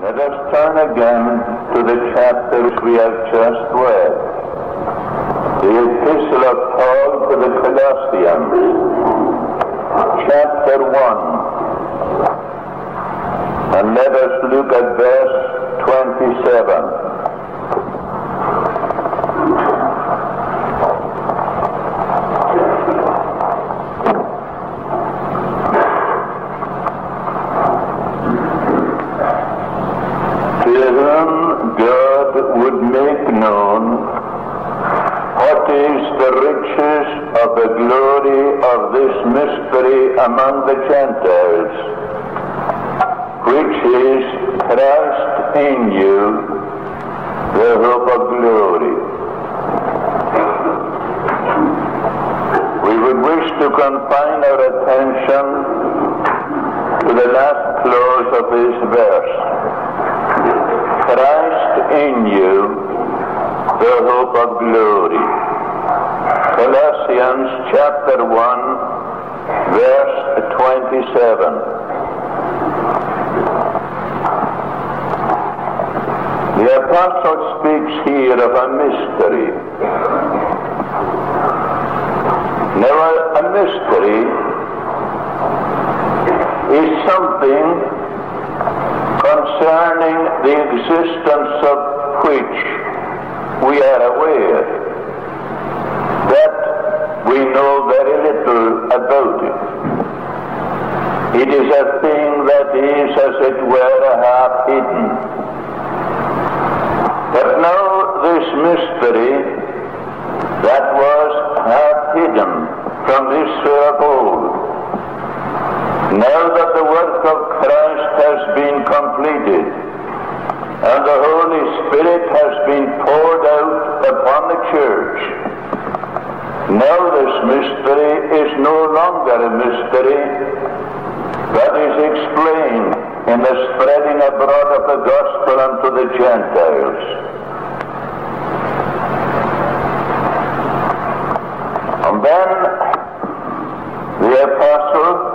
Let us turn again to the chapter which we have just read. The Epistle of Paul to the Colossians, chapter 1. And let us look at verse 27. To whom God would make known what is the riches of the glory of this mystery among the Gentiles, which is Christ in you, the hope of glory. We would wish to confine our attention to the last clause of this verse. In you, the hope of glory. Colossians chapter 1, verse 27. The apostle speaks here of a mystery. Now, a mystery is something concerning the existence of which we are aware that we know very little about it. It is a thing that is, as it were, half hidden. But now this mystery that was half hidden from this of old, now that the work of Christ has been completed and the Holy Spirit has been poured out upon the church, now this mystery is no longer a mystery, but is explained in the spreading abroad of the gospel unto the Gentiles. And then the apostle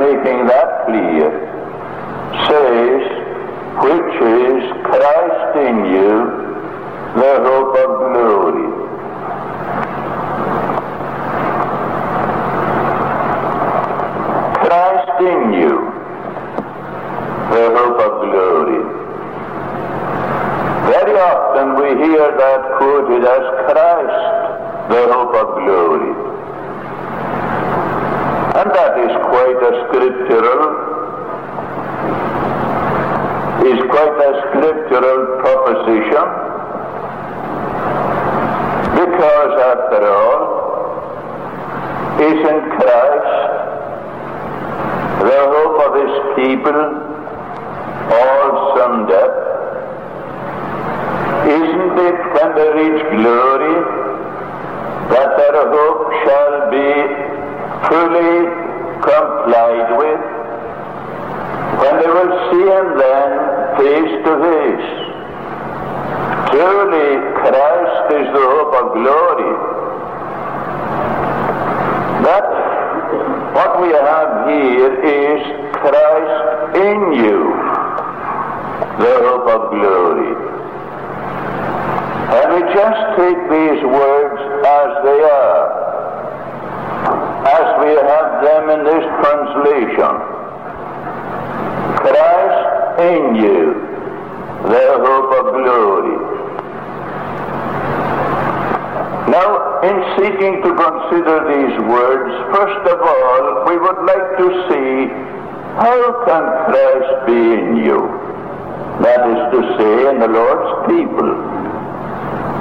making that clear, says, which is Christ in you, the hope of glory. Christ in you, the hope of glory. Very often we hear that quoted as Christ, the hope of glory. And that is quite a scriptural, is quite a scriptural proposition, because after all, isn't Christ the hope of his people all summed up? Isn't it when they reach glory that their hope shall be fully complied with, when they will see him then face to face. Truly, Christ is the hope of glory. But what we have here is Christ in you, the hope of glory. And we just take these words as they are as we have them in this translation. Christ in you, the hope of glory. Now, in seeking to consider these words, first of all, we would like to see how can Christ be in you? That is to say, in the Lord's people.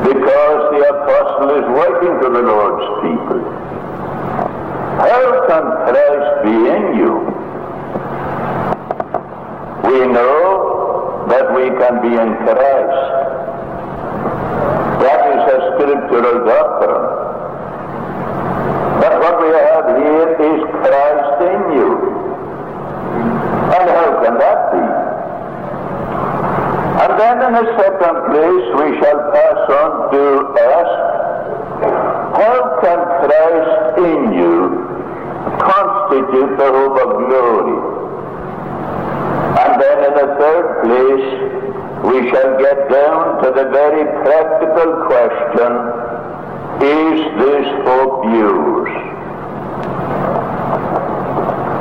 Because the apostle is writing to the Lord's people. How can Christ be in you? We know that we can be in Christ. That is a scriptural doctrine. But what we have here is Christ in you. And how can that be? And then in the second place we shall pass on to ask, how can Christ in you constitute the hope of glory? And then in the third place we shall get down to the very practical question, is this hope yours?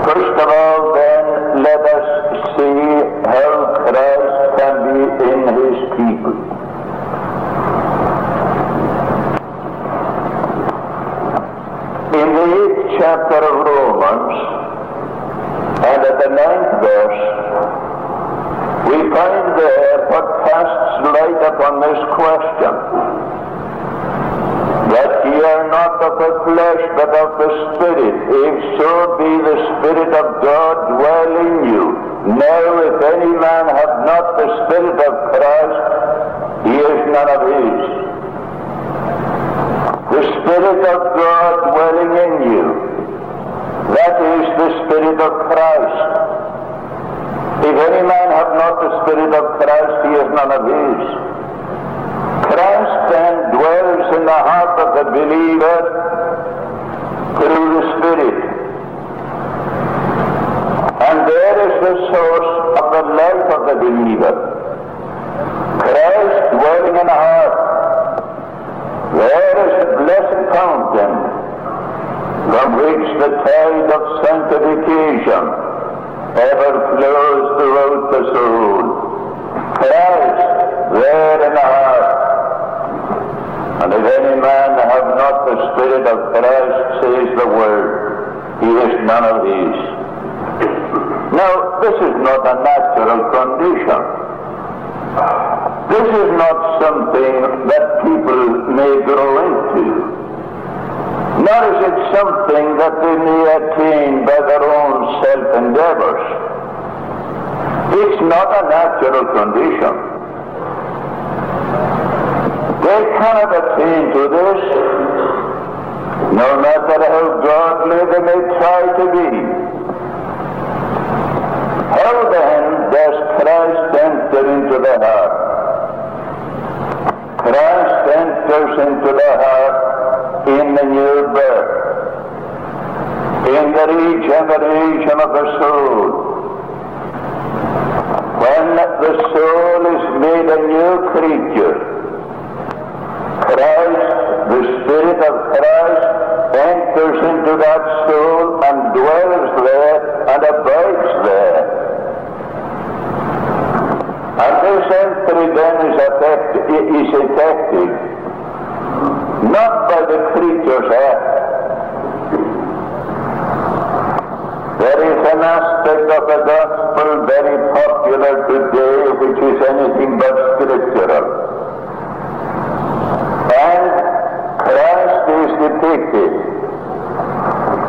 First of all, then, let us see how Christ can be in his people. In the chapter of Romans, and at the ninth verse, we find there what casts light upon this question. That ye are not of the flesh, but of the Spirit, if so be the Spirit of God dwell in you. Now, if any man have not the Spirit of Christ, he is none of his. The Spirit of God dwelling in you, that is the Spirit of Christ. If any man have not the Spirit of Christ, he is none of his. Christ then dwells in the heart of the believer through the Spirit. And there is the source of the life of the believer. Christ dwelling in the heart. There is the blessed fountain from which the tide of sanctification ever flows throughout the soul. Christ there in the heart. And if any man have not the Spirit of Christ, says the Word, he is none of these. Now, this is not a natural condition. This is not something that people may grow into. Nor is it something that they may attain by their own self-endeavors. It's not a natural condition. They cannot attain to this, no matter how godly they may try to be. How then does Christ enter into the heart? Christ enters into the heart in the new birth, in the regeneration of the soul. When the soul is made a new creature, Christ, the Spirit of Christ, enters into that soul and dwells there and abides there. And this entry then is, effect, is effective not by the creature's act. There is an aspect of the gospel very popular today which is anything but scriptural. And Christ is depicted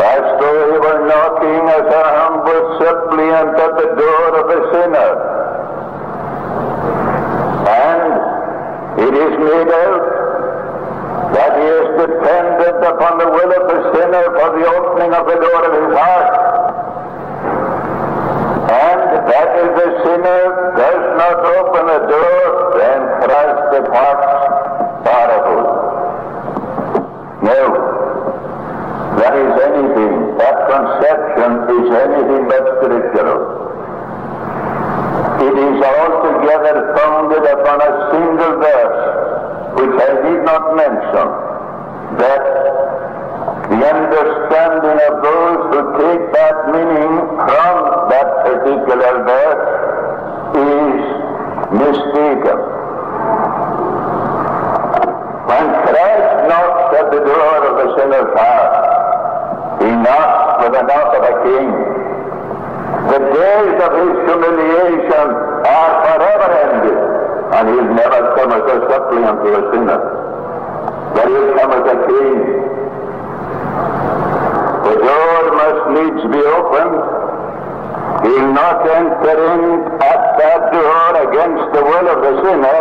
as though he were knocking as a humble suppliant at the door of a sinner. And it is made out that he is dependent upon the will of the sinner for the opening of the door of his heart. And that if the sinner does not open the door, then Christ departs sorrowful. No. That is anything, that conception is anything but scriptural. It is altogether founded upon a single verse, which I need not mention, that the understanding of those who take that meaning from that particular verse is mistaken. When Christ knocks at the door of the sinner's heart, he knocks with the knock of a king. The days of his humiliation are forever ended, and he'll never come as a suppliant to a sinner, but he'll come as a king. The door must needs be opened. He'll not enter in at that door against the will of the sinner,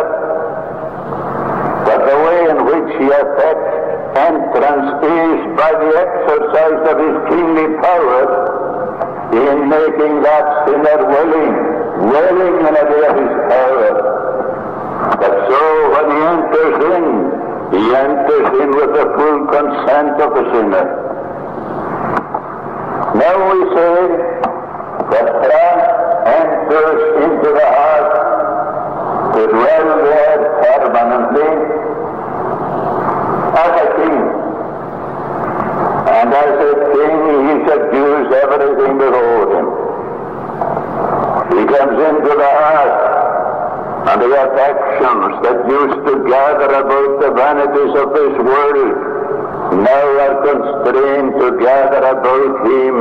but the way in which he effects entrance is by the exercise of his kingly power in making that sinner willing, willing in a day of his error. But so when he enters in, he enters in with the full consent of the sinner. Now we say that Christ enters into the heart to dwell there permanently as a king. And as a king, he subdues everything before him. He comes into the heart, and the affections that used to gather about the vanities of this world now are constrained to gather about him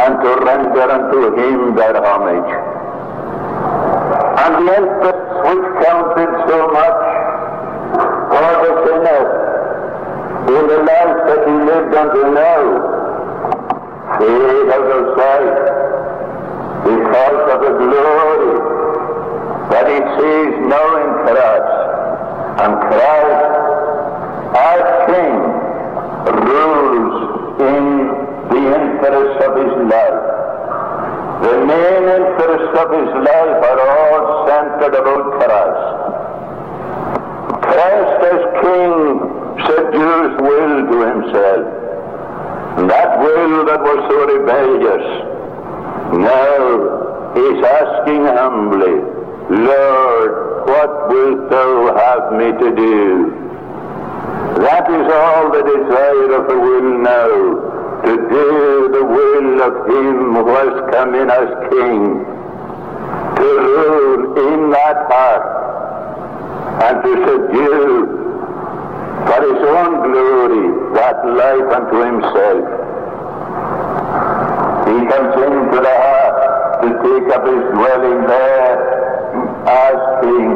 and to render unto him their homage. And the emphasis which counted so much for the sinner in the life that he lived until now fade out of sight because of the glory that he sees now in Christ. And Christ, our King, rules in the interests of his life. The main interests of his life are all centered about Christ. Christ as King subdues will to himself. And that will that was so rebellious now is asking humbly, Lord, what wilt thou have me to do? That is all the desire of the will now, to do the will of him who has come in as king, to rule in that heart, and to subdue for his own glory that life unto himself. He comes into the heart to take up his dwelling there as king.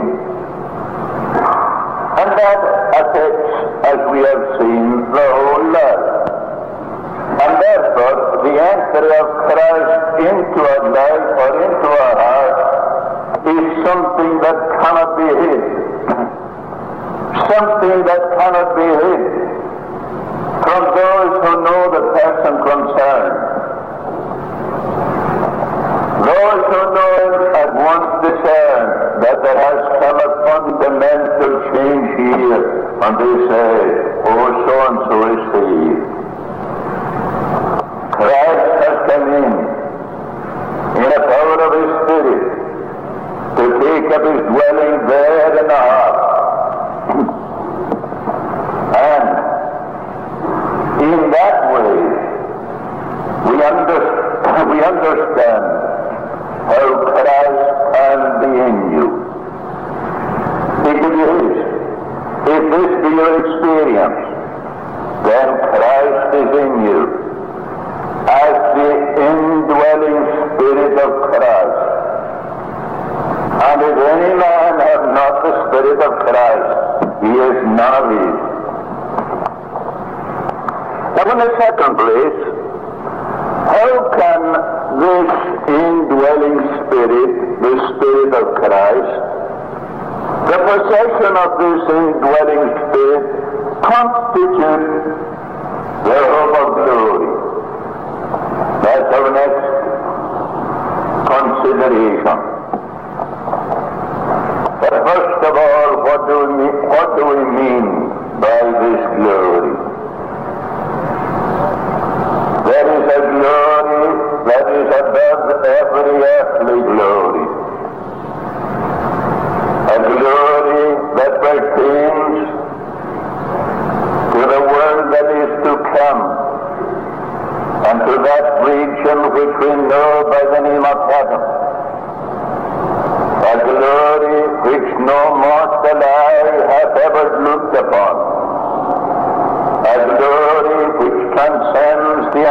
And that affects, as we have seen, the whole life. And therefore, the entry of Christ into our life or into our heart is something that cannot be hid. Something that cannot be hid from those who know the person concerned. Those who know it at once discern that there has come a fundamental change here, and they say, oh, so and so is saved. Christ has come in, in the power of His Spirit, to take up His dwelling there in the heart. and in that way, we, under, we understand how Christ can be in you. If it is, if this be your experience, then Christ is in you as the indwelling Spirit of Christ. And if any man have not the Spirit of Christ, he is none of his. Now in second place, how can this indwelling Spirit, the Spirit of Christ, the possession of this indwelling Spirit constitute the hope of glory? That's our next consideration. But first of all, what do we, what do we mean by this glory? There is a glory that is above every earthly glory. A glory that pertains to the world that is to come and to that region which we know by the name of heaven. A glory which no mortal eye hath ever looked upon.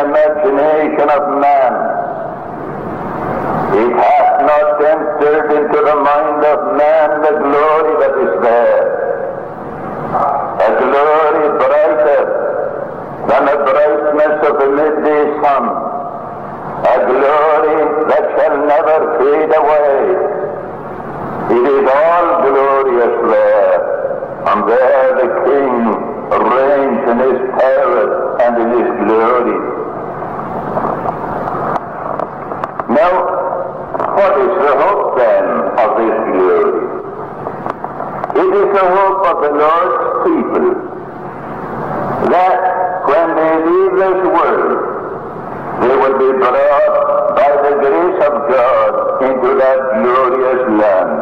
Imagination of man. It hath not entered into the mind of man the glory that is there. A glory brighter than the brightness of the midday sun. A glory that shall never fade away. It is all glorious there, and there the King reigns in his power and in his glory. Now, what is the hope then of this glory? It is the hope of the Lord's people that when they leave this world, they will be brought by the grace of God into that glorious land.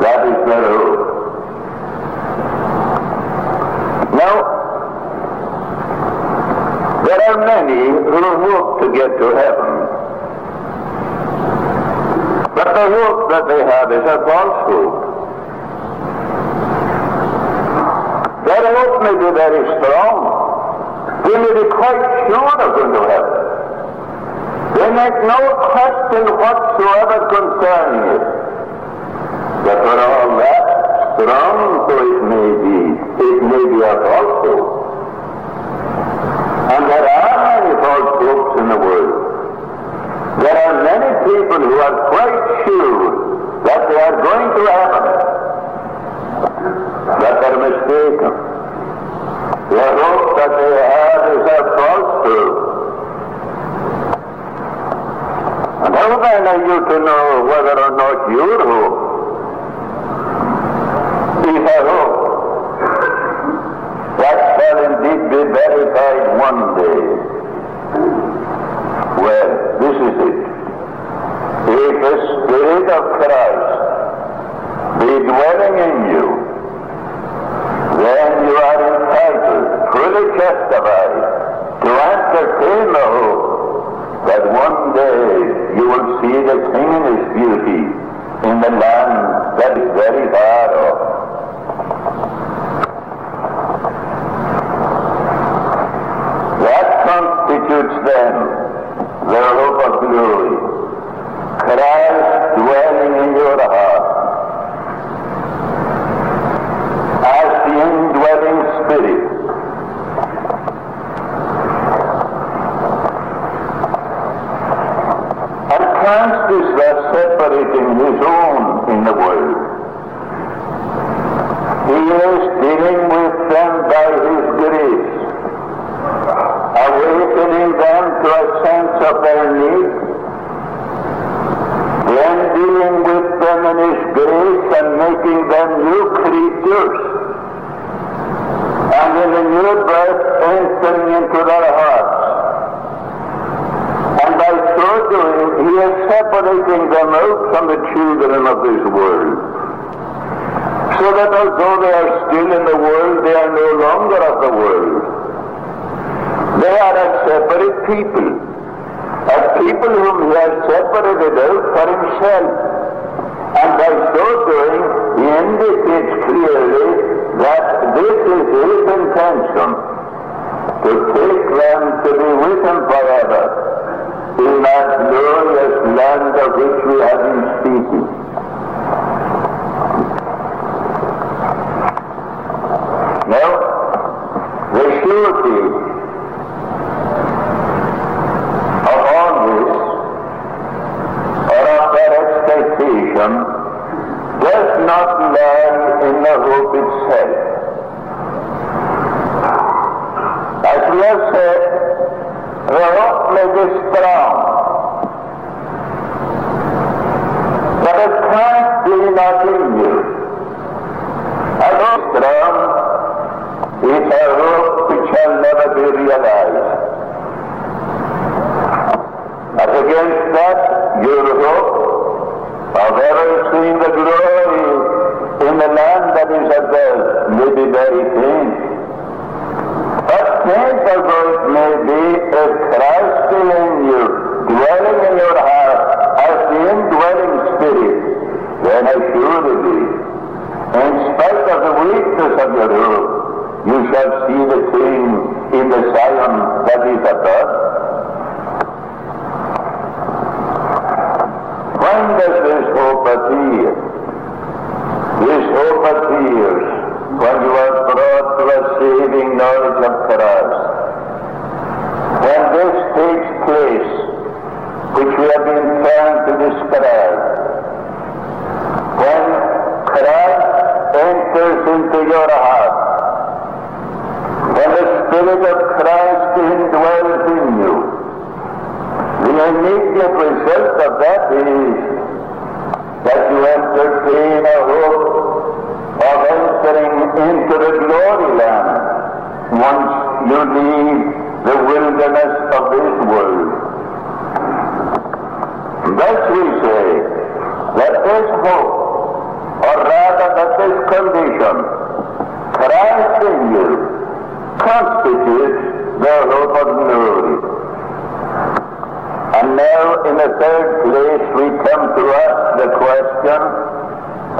That is their hope. Now, there are many who hope to get to heaven. But the hope that they have is a false hope. Their hope may be very strong. They may be quite sure of going to heaven. They make no question whatsoever concerning it. But for all that, strong though it may be, it may be a false hope. And there are many false hopes in the world. There are many people who are quite sure that they are going to heaven, but they're mistaken. The hope that they have is a false hope. And how then are you to know whether or not your hope is a hope that shall indeed be verified one day? Well, this is it. If the Spirit of Christ be dwelling in you, then you are entitled, fully justified, to entertain the hope that one day you will see the King in his beauty in the land that is very far off. That constitutes then the hope of glory. Christ dwelling in your heart as the indwelling spirit. And Christ is thus separating his own in the world. He is dealing with them by his grace awakening them to a sense of their need, then dealing with them in His grace and making them new creatures, and in the new birth entering into their hearts. And by so doing, He is separating them out from the children of this world. So that although they are still in the world, they are no longer of the world. They are a separate people, a people whom he has separated out for himself. And by so doing, he indicates clearly that this is his intention, to take them to be with him forever in that glorious land of which we have been speaking. Now, the surety of all this, or of their expectation, does not lie in the hope itself. As we have said, the hope may be strong, but it can't be not in you. A hope strong is a hope which shall never be realized. As against that, your hope of ever seeing the glory in the land that is above may be very faint. But faint although it may be, if Christ be in you, dwelling in your heart as the indwelling spirit, then assuredly, in spite of the weakness of your hope, you shall see the King in the Zion that is above. When does this hope appear? This hope appears when you are brought to a saving knowledge of Christ. When this takes place, which we have been trying to describe, when Christ enters into your heart, when the Spirit of Christ indwells in you, the immediate result of that is that you entertain a hope of entering into the glory land once you leave the wilderness of this world. Thus we say that this hope, or rather that this condition, Christ in you, constitutes the hope of glory. And now, in the third place, we come to ask the question,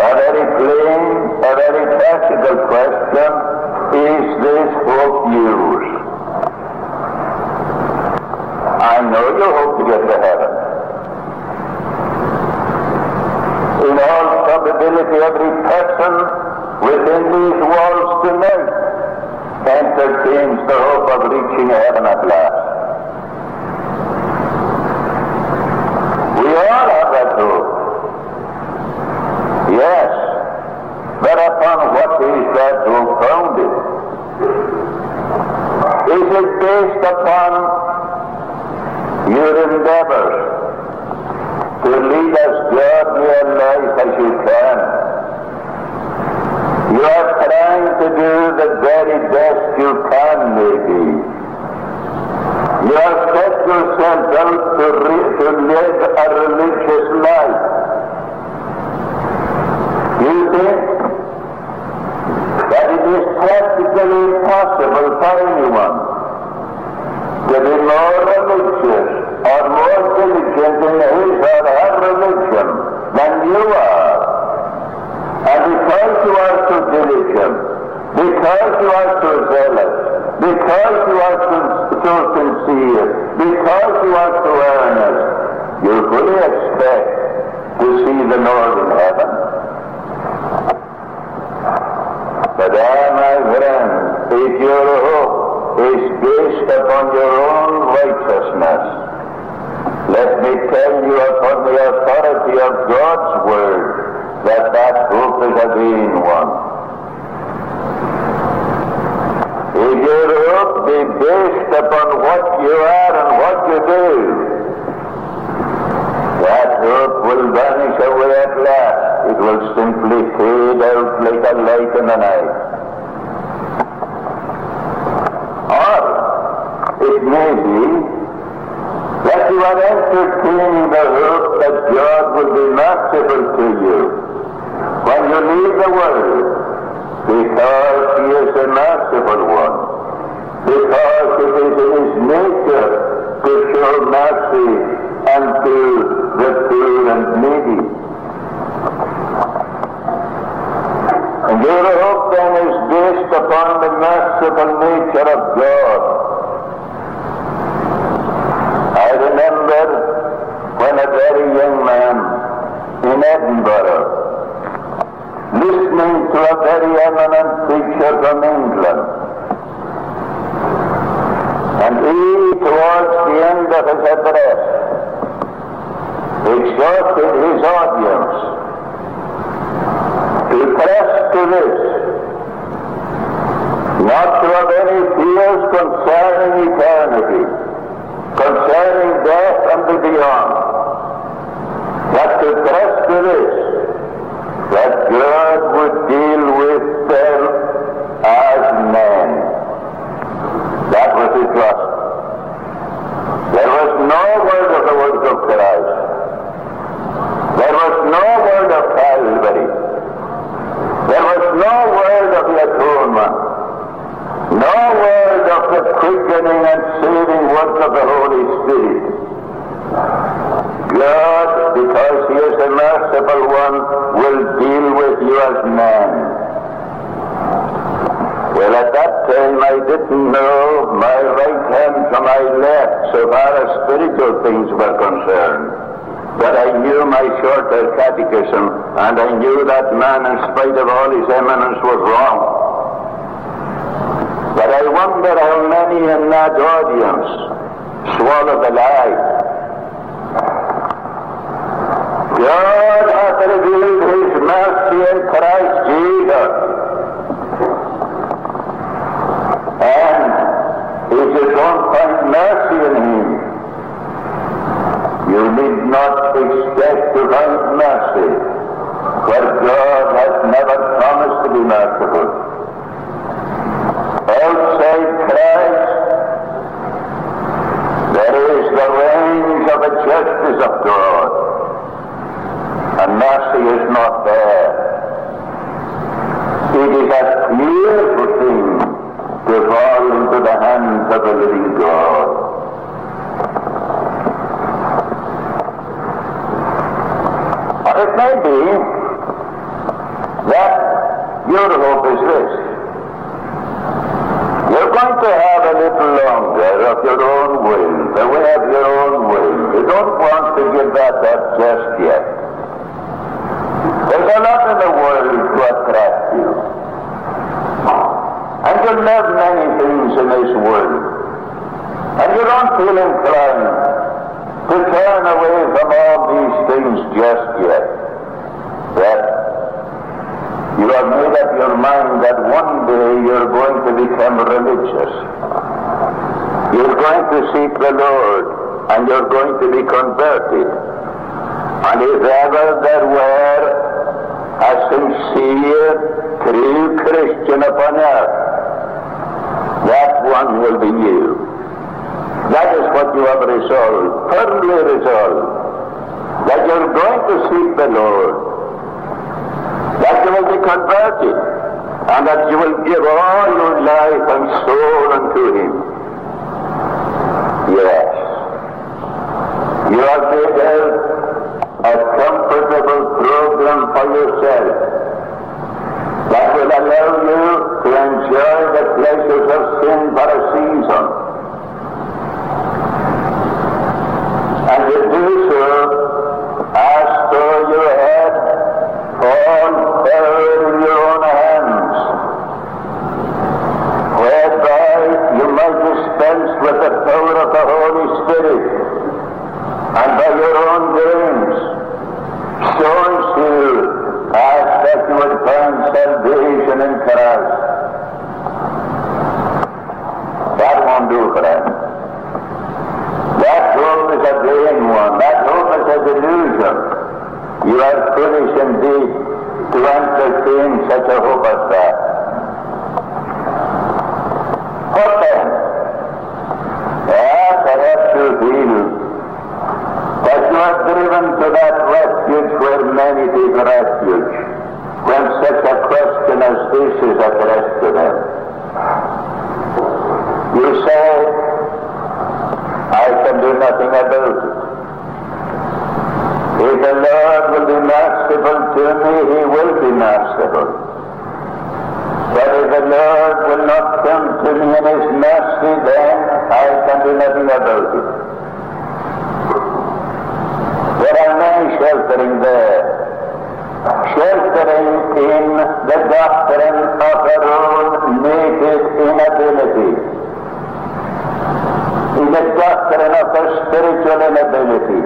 a very plain, a very practical question, is this hope yours? I know you hope to get to heaven. In all probability, every person within these walls tonight entertains the hope of reaching heaven at last. All have that. Yes. But upon what is that hope founded? Is it based upon your endeavors to lead as godly a life as you can? You are trying to do the very best you can, maybe. You have set yourself out to, re- to live a religious life. You think that it is practically impossible for anyone to be more religious or more diligent in his or her religion than you are. And because you are so diligent, because you are so zealous, because you are so, so sincere, because you are so earnest, you fully expect to see the Lord in heaven. But ah, my friend, if your hope is based upon your own righteousness, let me tell you upon the authority of God's word that that hope is a vain one. If your hope be based upon what you are and what you do, that hope will vanish away at last. It will simply a light in the night. Or it may be that you are entertaining the hope that God will be merciful to you when you leave the world, because He is a merciful one, because it is in His nature to show mercy unto the poor and needy. Your hope then is based upon the merciful nature of God. I remember when a very young man in Edinburgh, listening to a very eminent preacher from England, and he, towards the end of his address, exhorted his audience to press to this, not have any fears concerning eternity, concerning death and the beyond, but to press to this, that God would deal with them as men. That was his gospel. There was no word of the words of Christ. There was no word of Calvary. There was no word of atonement. No word of the quickening and saving work of the Holy Spirit. God, because He is a merciful one, will deal with you as man. Well, at that time I didn't know my right hand from my left so far as spiritual things were concerned. But I knew my shorter catechism, and I knew that man, in spite of all his eminence, was wrong. But I wonder how many in that audience swallow the lie. God hath revealed his mercy in Christ Jesus. And if you don't find mercy in him, you need not expect find mercy, for God has never promised to be merciful. Outside Christ, there is the range of the justice of God, and mercy is not there. It is a fearful thing to fall into the hands of the living God. It may be that your hope is this. You're going to have a little longer of your own will, the way of your own will. You don't want to give that up just yet. There's a lot in the world to attract you. And you love many things in this world. And you don't feel inclined to turn away from all these things just yet. You have made up your mind that one day you're going to become religious. You're going to seek the Lord and you're going to be converted. And if ever there were a sincere, true Christian upon earth, that one will be you. That is what you have resolved, firmly resolved, that you're going to seek the Lord, you will be converted, and that you will give all your life and soul unto Him. Yes. You have made a comfortable program for yourself that will allow you to enjoy the pleasures of sin for a season. And to do so as though you had all power in your own hands, whereby you might dispense with the power of the Holy Spirit, and by your own doings, so ensure as that you would find salvation in Christ. That won't do, friend. That hope is a vain one. That hope is a delusion. You are foolish indeed to entertain such a hope as that. What then? Yeah, perhaps you feel that you are driven to that refuge where many take refuge when such a question as this is addressed to them. You say, I can do nothing about it. If the Lord will be merciful to me, he will be merciful. But if the Lord will not come to me in his mercy, then I can do nothing about it. There are many sheltering there, sheltering in the doctrine of their own native inability, in their spiritual inability.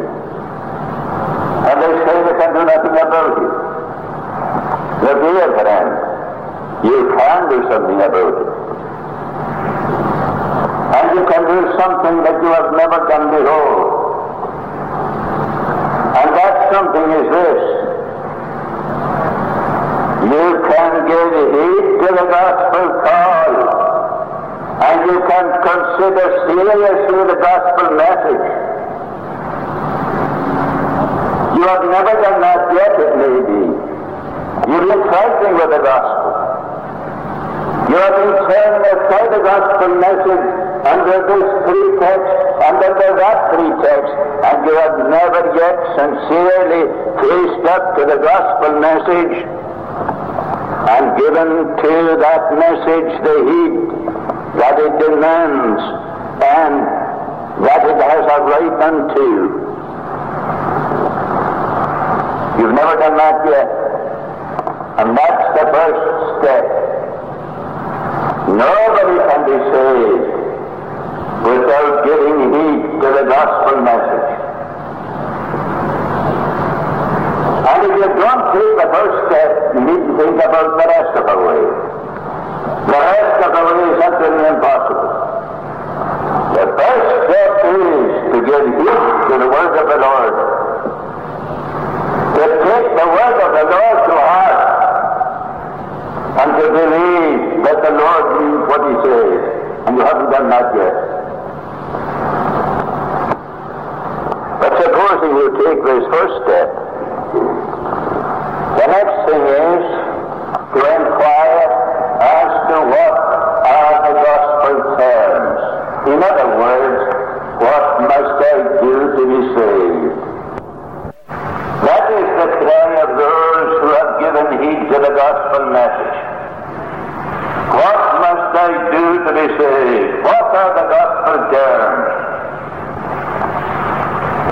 And they say they can do nothing about it. Look here, friend, you can do something about it. And you can do something that you have never done before. And that something is this. You can give heed to the gospel call, and you can consider seriously the gospel message. You have never done that yet, it may be. You've been fighting with the gospel. You have been turning aside the gospel message under this pretext under that pretext, and you have never yet sincerely faced up to the gospel message and given to that message the heed that it demands and that it has a right unto. You've never done that yet. And that's the first step. Nobody can be saved without giving heed to the gospel message. And if you don't take the first step, you need to think about the rest of the way. The rest of the way is utterly impossible. The first step is to give heed to the word of the Lord. To take the word of the Lord to heart and to believe that the Lord means what he says. And you haven't done that yet. But supposing you take this first step, the next thing is to inquire as to what are the gospel terms. In other words, what must I do to be saved? That is the cry the gospel message. What must I do to be saved? What are the gospel terms?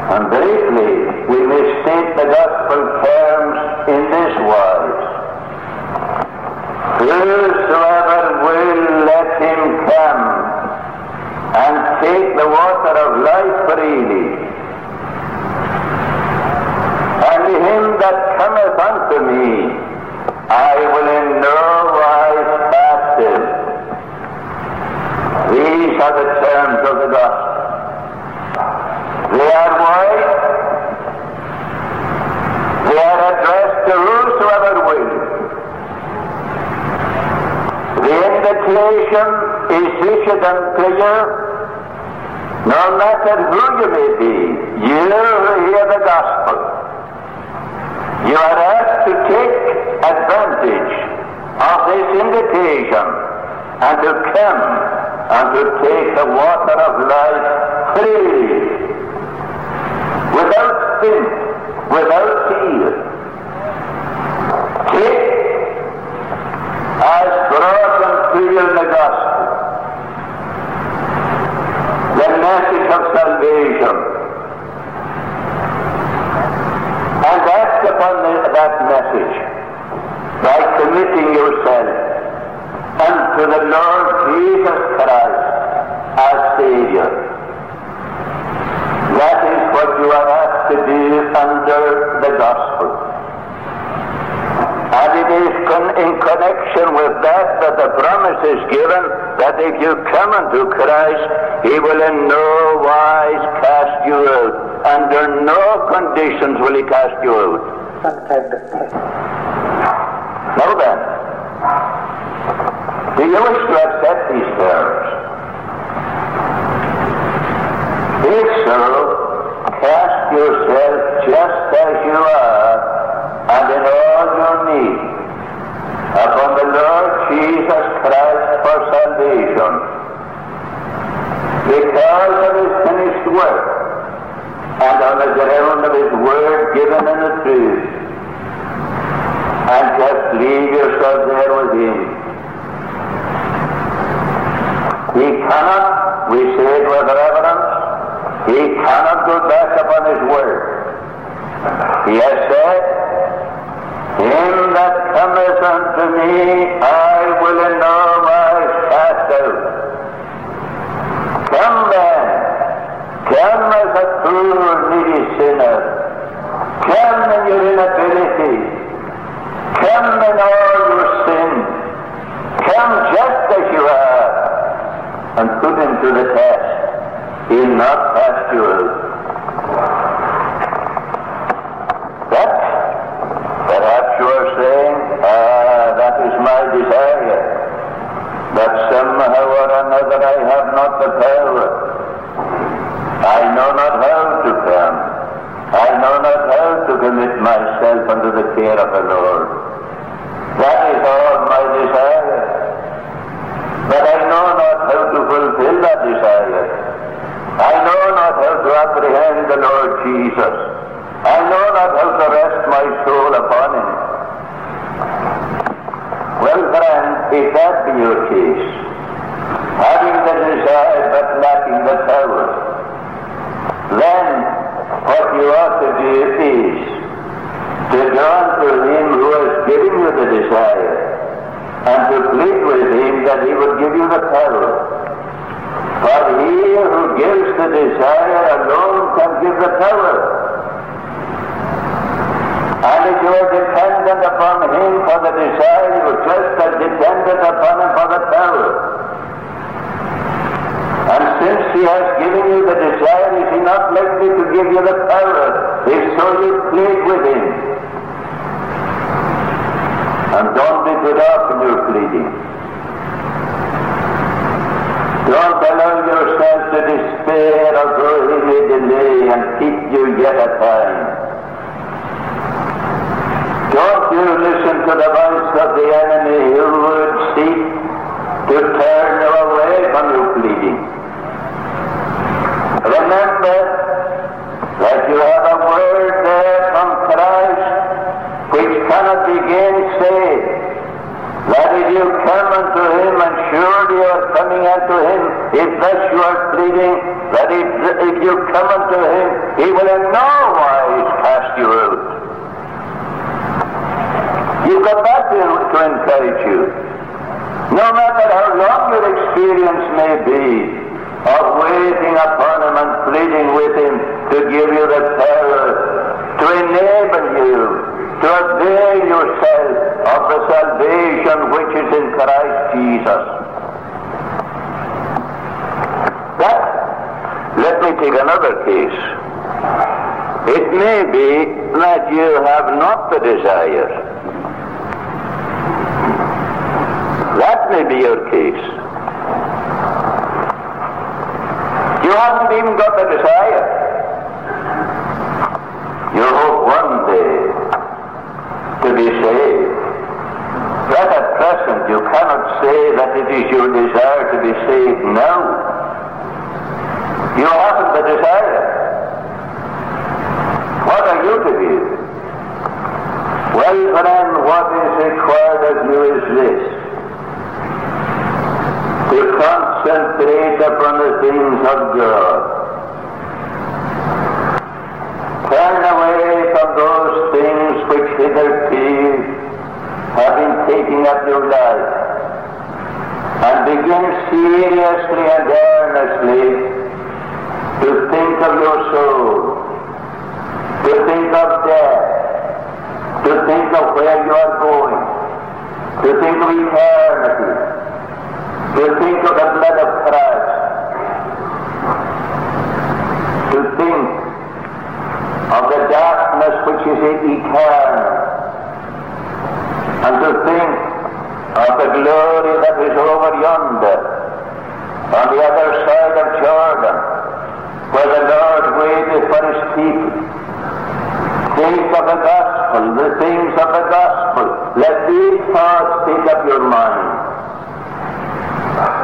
And briefly, we may state the gospel terms in this wise. Whosoever will, let him come and take the water of life freely. And him that cometh unto me, I will in no wise cast him. These are the terms of the gospel. They are wide. Addressed to whosoever will. The invitation is issued unto you, no matter who you may be, you who hear the gospel. You are asked to take advantage of this invitation and to come and to take the water of life freely, without sin, without fear. Take as brought in the gospel the message of salvation. And act upon the, that message by committing yourself unto the Lord Jesus Christ as Savior. That is what you are asked to do under the gospel. And it is con- in connection with that that the promise is given that if you come unto Christ, He will in no wise cast you out. Under no conditions will He cast you out. Now then, do you wish to accept these terms? If so, cast yourself just as you are and in all your need upon the Lord Jesus Christ for salvation because of his finished work and on the ground of his word given in the truth and just leave yourself there with him. He cannot, we say it with reverence, he cannot go back upon his word. He has said, Him that cometh unto me, I will in no out. Come then, come as a poor needy sinner. Come in your inability. Come in all your sin. Come just as you are, and put him to the test. He'll not cast you. That, perhaps you are saying, ah, that is my desire. But somehow or another I have not the power. I know not how to come. I know not how to commit myself under the care of the Lord. That is all my desire. But I know not how to fulfill that desire. I know not how to apprehend the Lord Jesus. I know not how to rest my soul upon him. Well, friend, if that be your case, having the desire but lacking the power, then what you ought to do is to go unto him who has given you the desire and to plead with him that he would give you the power. For he who gives the desire alone can give the power. And if you are dependent upon him for the desire, you are just as dependent upon him for the power. And since he has given you the desire, is he not likely to give you the power? If so, you And don't be put off in your pleading. Don't allow yourself to despair he may delay and keep you yet a come unto him, and surely you are coming unto him, if thus you are pleading, that if, if you come unto him, he will in no wise cast you out. You've got that to, to encourage you. No matter how long your experience may be of waiting upon him and pleading with him to give you the power, to enable you to avail yourself of the salvation which is in Christ Jesus. But let me take another case. It may be that you have not the desire. That may be your case. You haven't even got the desire. You hope one day to be saved. But at present you cannot say that it is your desire to be saved now. You haven't the desire. What are you to do? Well, friend, what is required of you is this. To concentrate upon the things of God. Turn away from those things which hitherto have been taking up your life. And begin seriously and earnestly to think of your soul, to think of death, to think of where you are going, to think of eternity, to think of the blood of Christ, to think of the darkness which is eternal, and to think of the glory that is over yonder, on the other side of Jordan, where the Lord waiteth for his people. Think of the gospel, the things of the gospel. Let these thoughts take up your mind.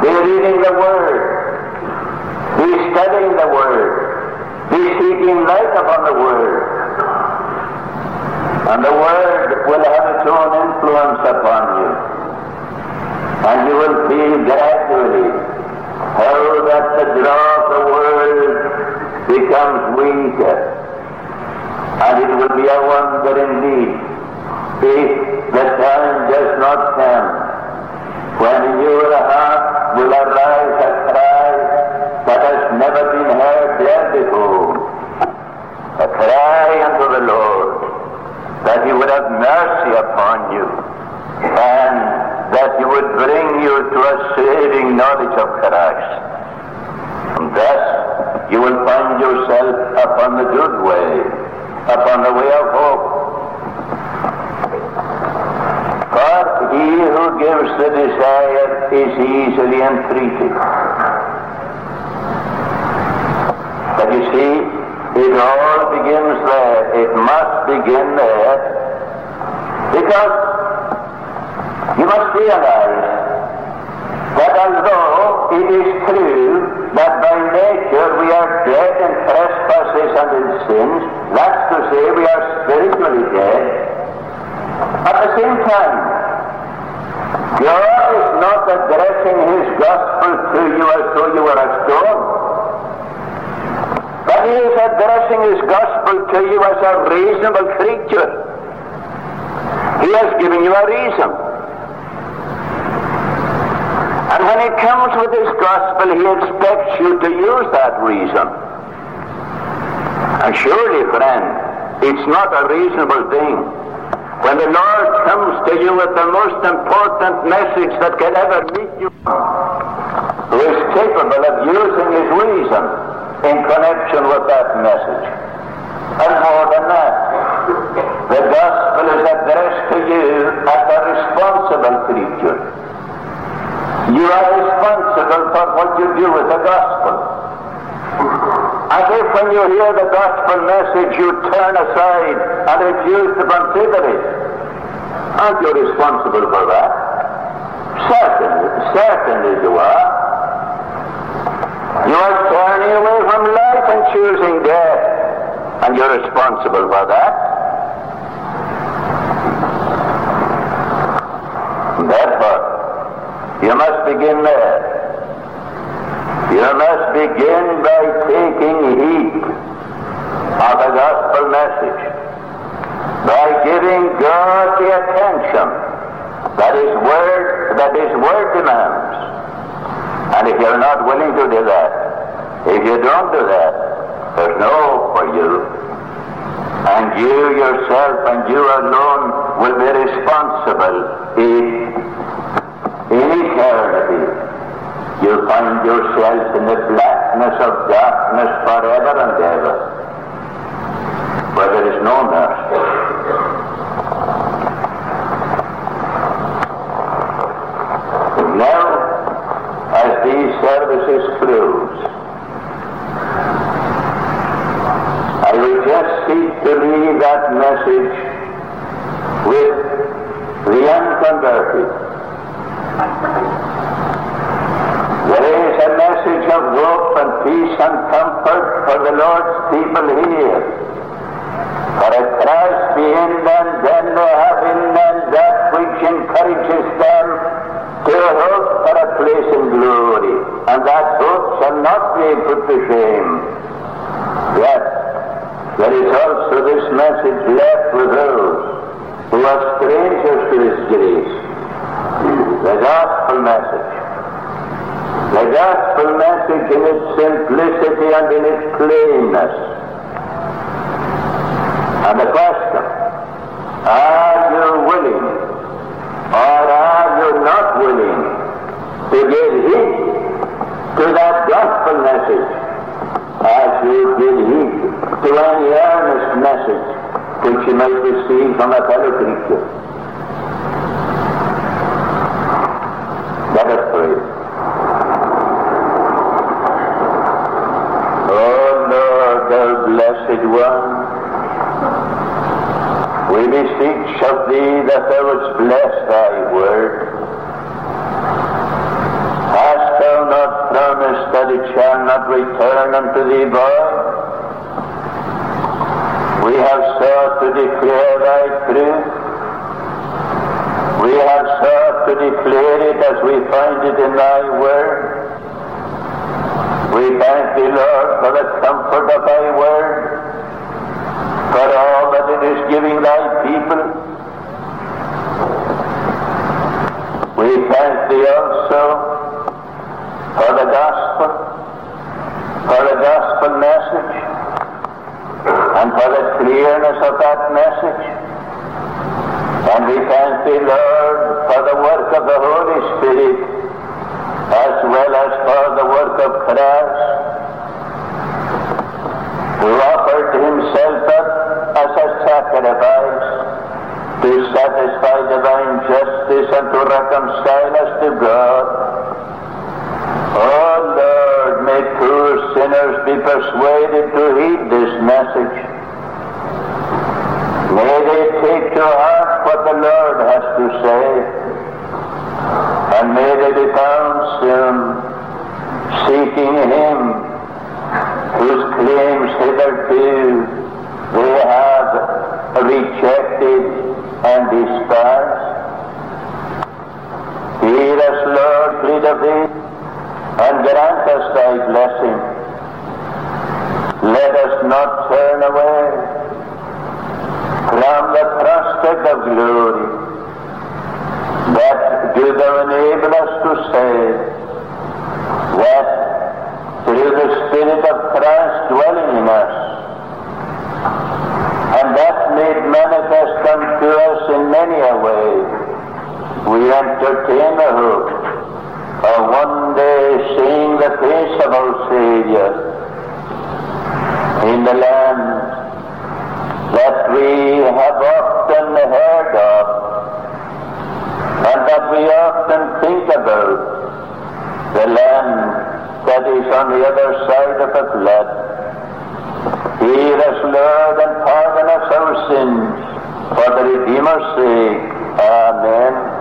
Be reading the Word. Be studying the Word. Be seeking light upon the Word. And the Word will have its own influence upon you. And you will feel gradually how that the draw of the world becomes weaker. And it will be a wonder indeed if the time does not come to a saving knowledge of Christ. And thus you will find yourself upon the good way, upon the way of hope. For he who gives the desire is easily entreated. But you see, it all begins there. It must begin there. Because you must realize that although it is true that by nature we are dead in trespasses and in sins, that's to say we are spiritually dead, at the same time, God is not addressing His gospel to you as though you were a stone. But He is addressing His gospel to you as a reasonable creature. He has given you a reason. And when He comes with His gospel, He expects you to use that reason. And surely, friend, it's not a reasonable thing when the Lord comes to you with the most important message that can ever meet you, who is capable of using his reason in connection with that message. And more than that, the gospel is addressed to you as a responsible creature. You are responsible for what you do with the gospel. As if when you hear the gospel message, you turn aside and refuse to consider it. Aren't you responsible for that? Certainly, certainly you are. You are turning away from life and choosing death, and you're responsible for that. Therefore, You must begin there. You must begin by taking heed of the gospel message, by giving God the attention that His word that His word demands. And if you're not willing to do that, if you don't do that, there's no hope for you. And you yourself and you alone will be responsible if in eternity you find yourself in the blackness of darkness forever and ever, where there is no mercy. Now, as these services close, I will just seek to leave that message with the unconverted. There is a message of hope and peace and comfort for the Lord's people here. For if Christ be in them, then they have in them that which encourages them to hope for a place in glory, and that hope shall not be put to shame. Yet, there is also this message left with those who are strangers to this grace. The gospel message. The gospel message in its simplicity and in its plainness. And the question, are you willing or are you not willing to give heed to that gospel message as you give heed to any earnest message which you might receive from a fellow creature? Let us pray. Oh Lord, thou blessed one, beseech of thee that thou wouldst bless thy word. Hast thou not promised that it shall not return unto thee void? We have sought to declare thy truth. We have sought to declare it as we find it in thy word. We thank thee, Lord, for the comfort of thy word, for all that it is giving thy people. We thank thee also for the gospel, for the gospel message, and for the clearness of that message. And we thank thee, Lord, for the work of the Holy Spirit as well as for the work of Christ, who offered himself up as a sacrifice satisfy divine justice and to reconcile us to God. Oh Lord, may poor sinners be persuaded to heed this message. May they take to heart what the Lord has to say and may they be found soon seeking him whose claims hitherto they have rejected and despised. Hear us, Lord, plead of thee, and grant us thy blessing. Let us not turn away from the prospect of glory that do thou enable us to say that through the Spirit of Christ dwelling in us, and that manifest to us in many a way, we entertain the hope of one day seeing the face of our Savior in the land that we have often heard of and that we often think about the land that is on the other side of the flood. Hear us, Lord, and pardon us our sins for the Redeemer's sake. Amen.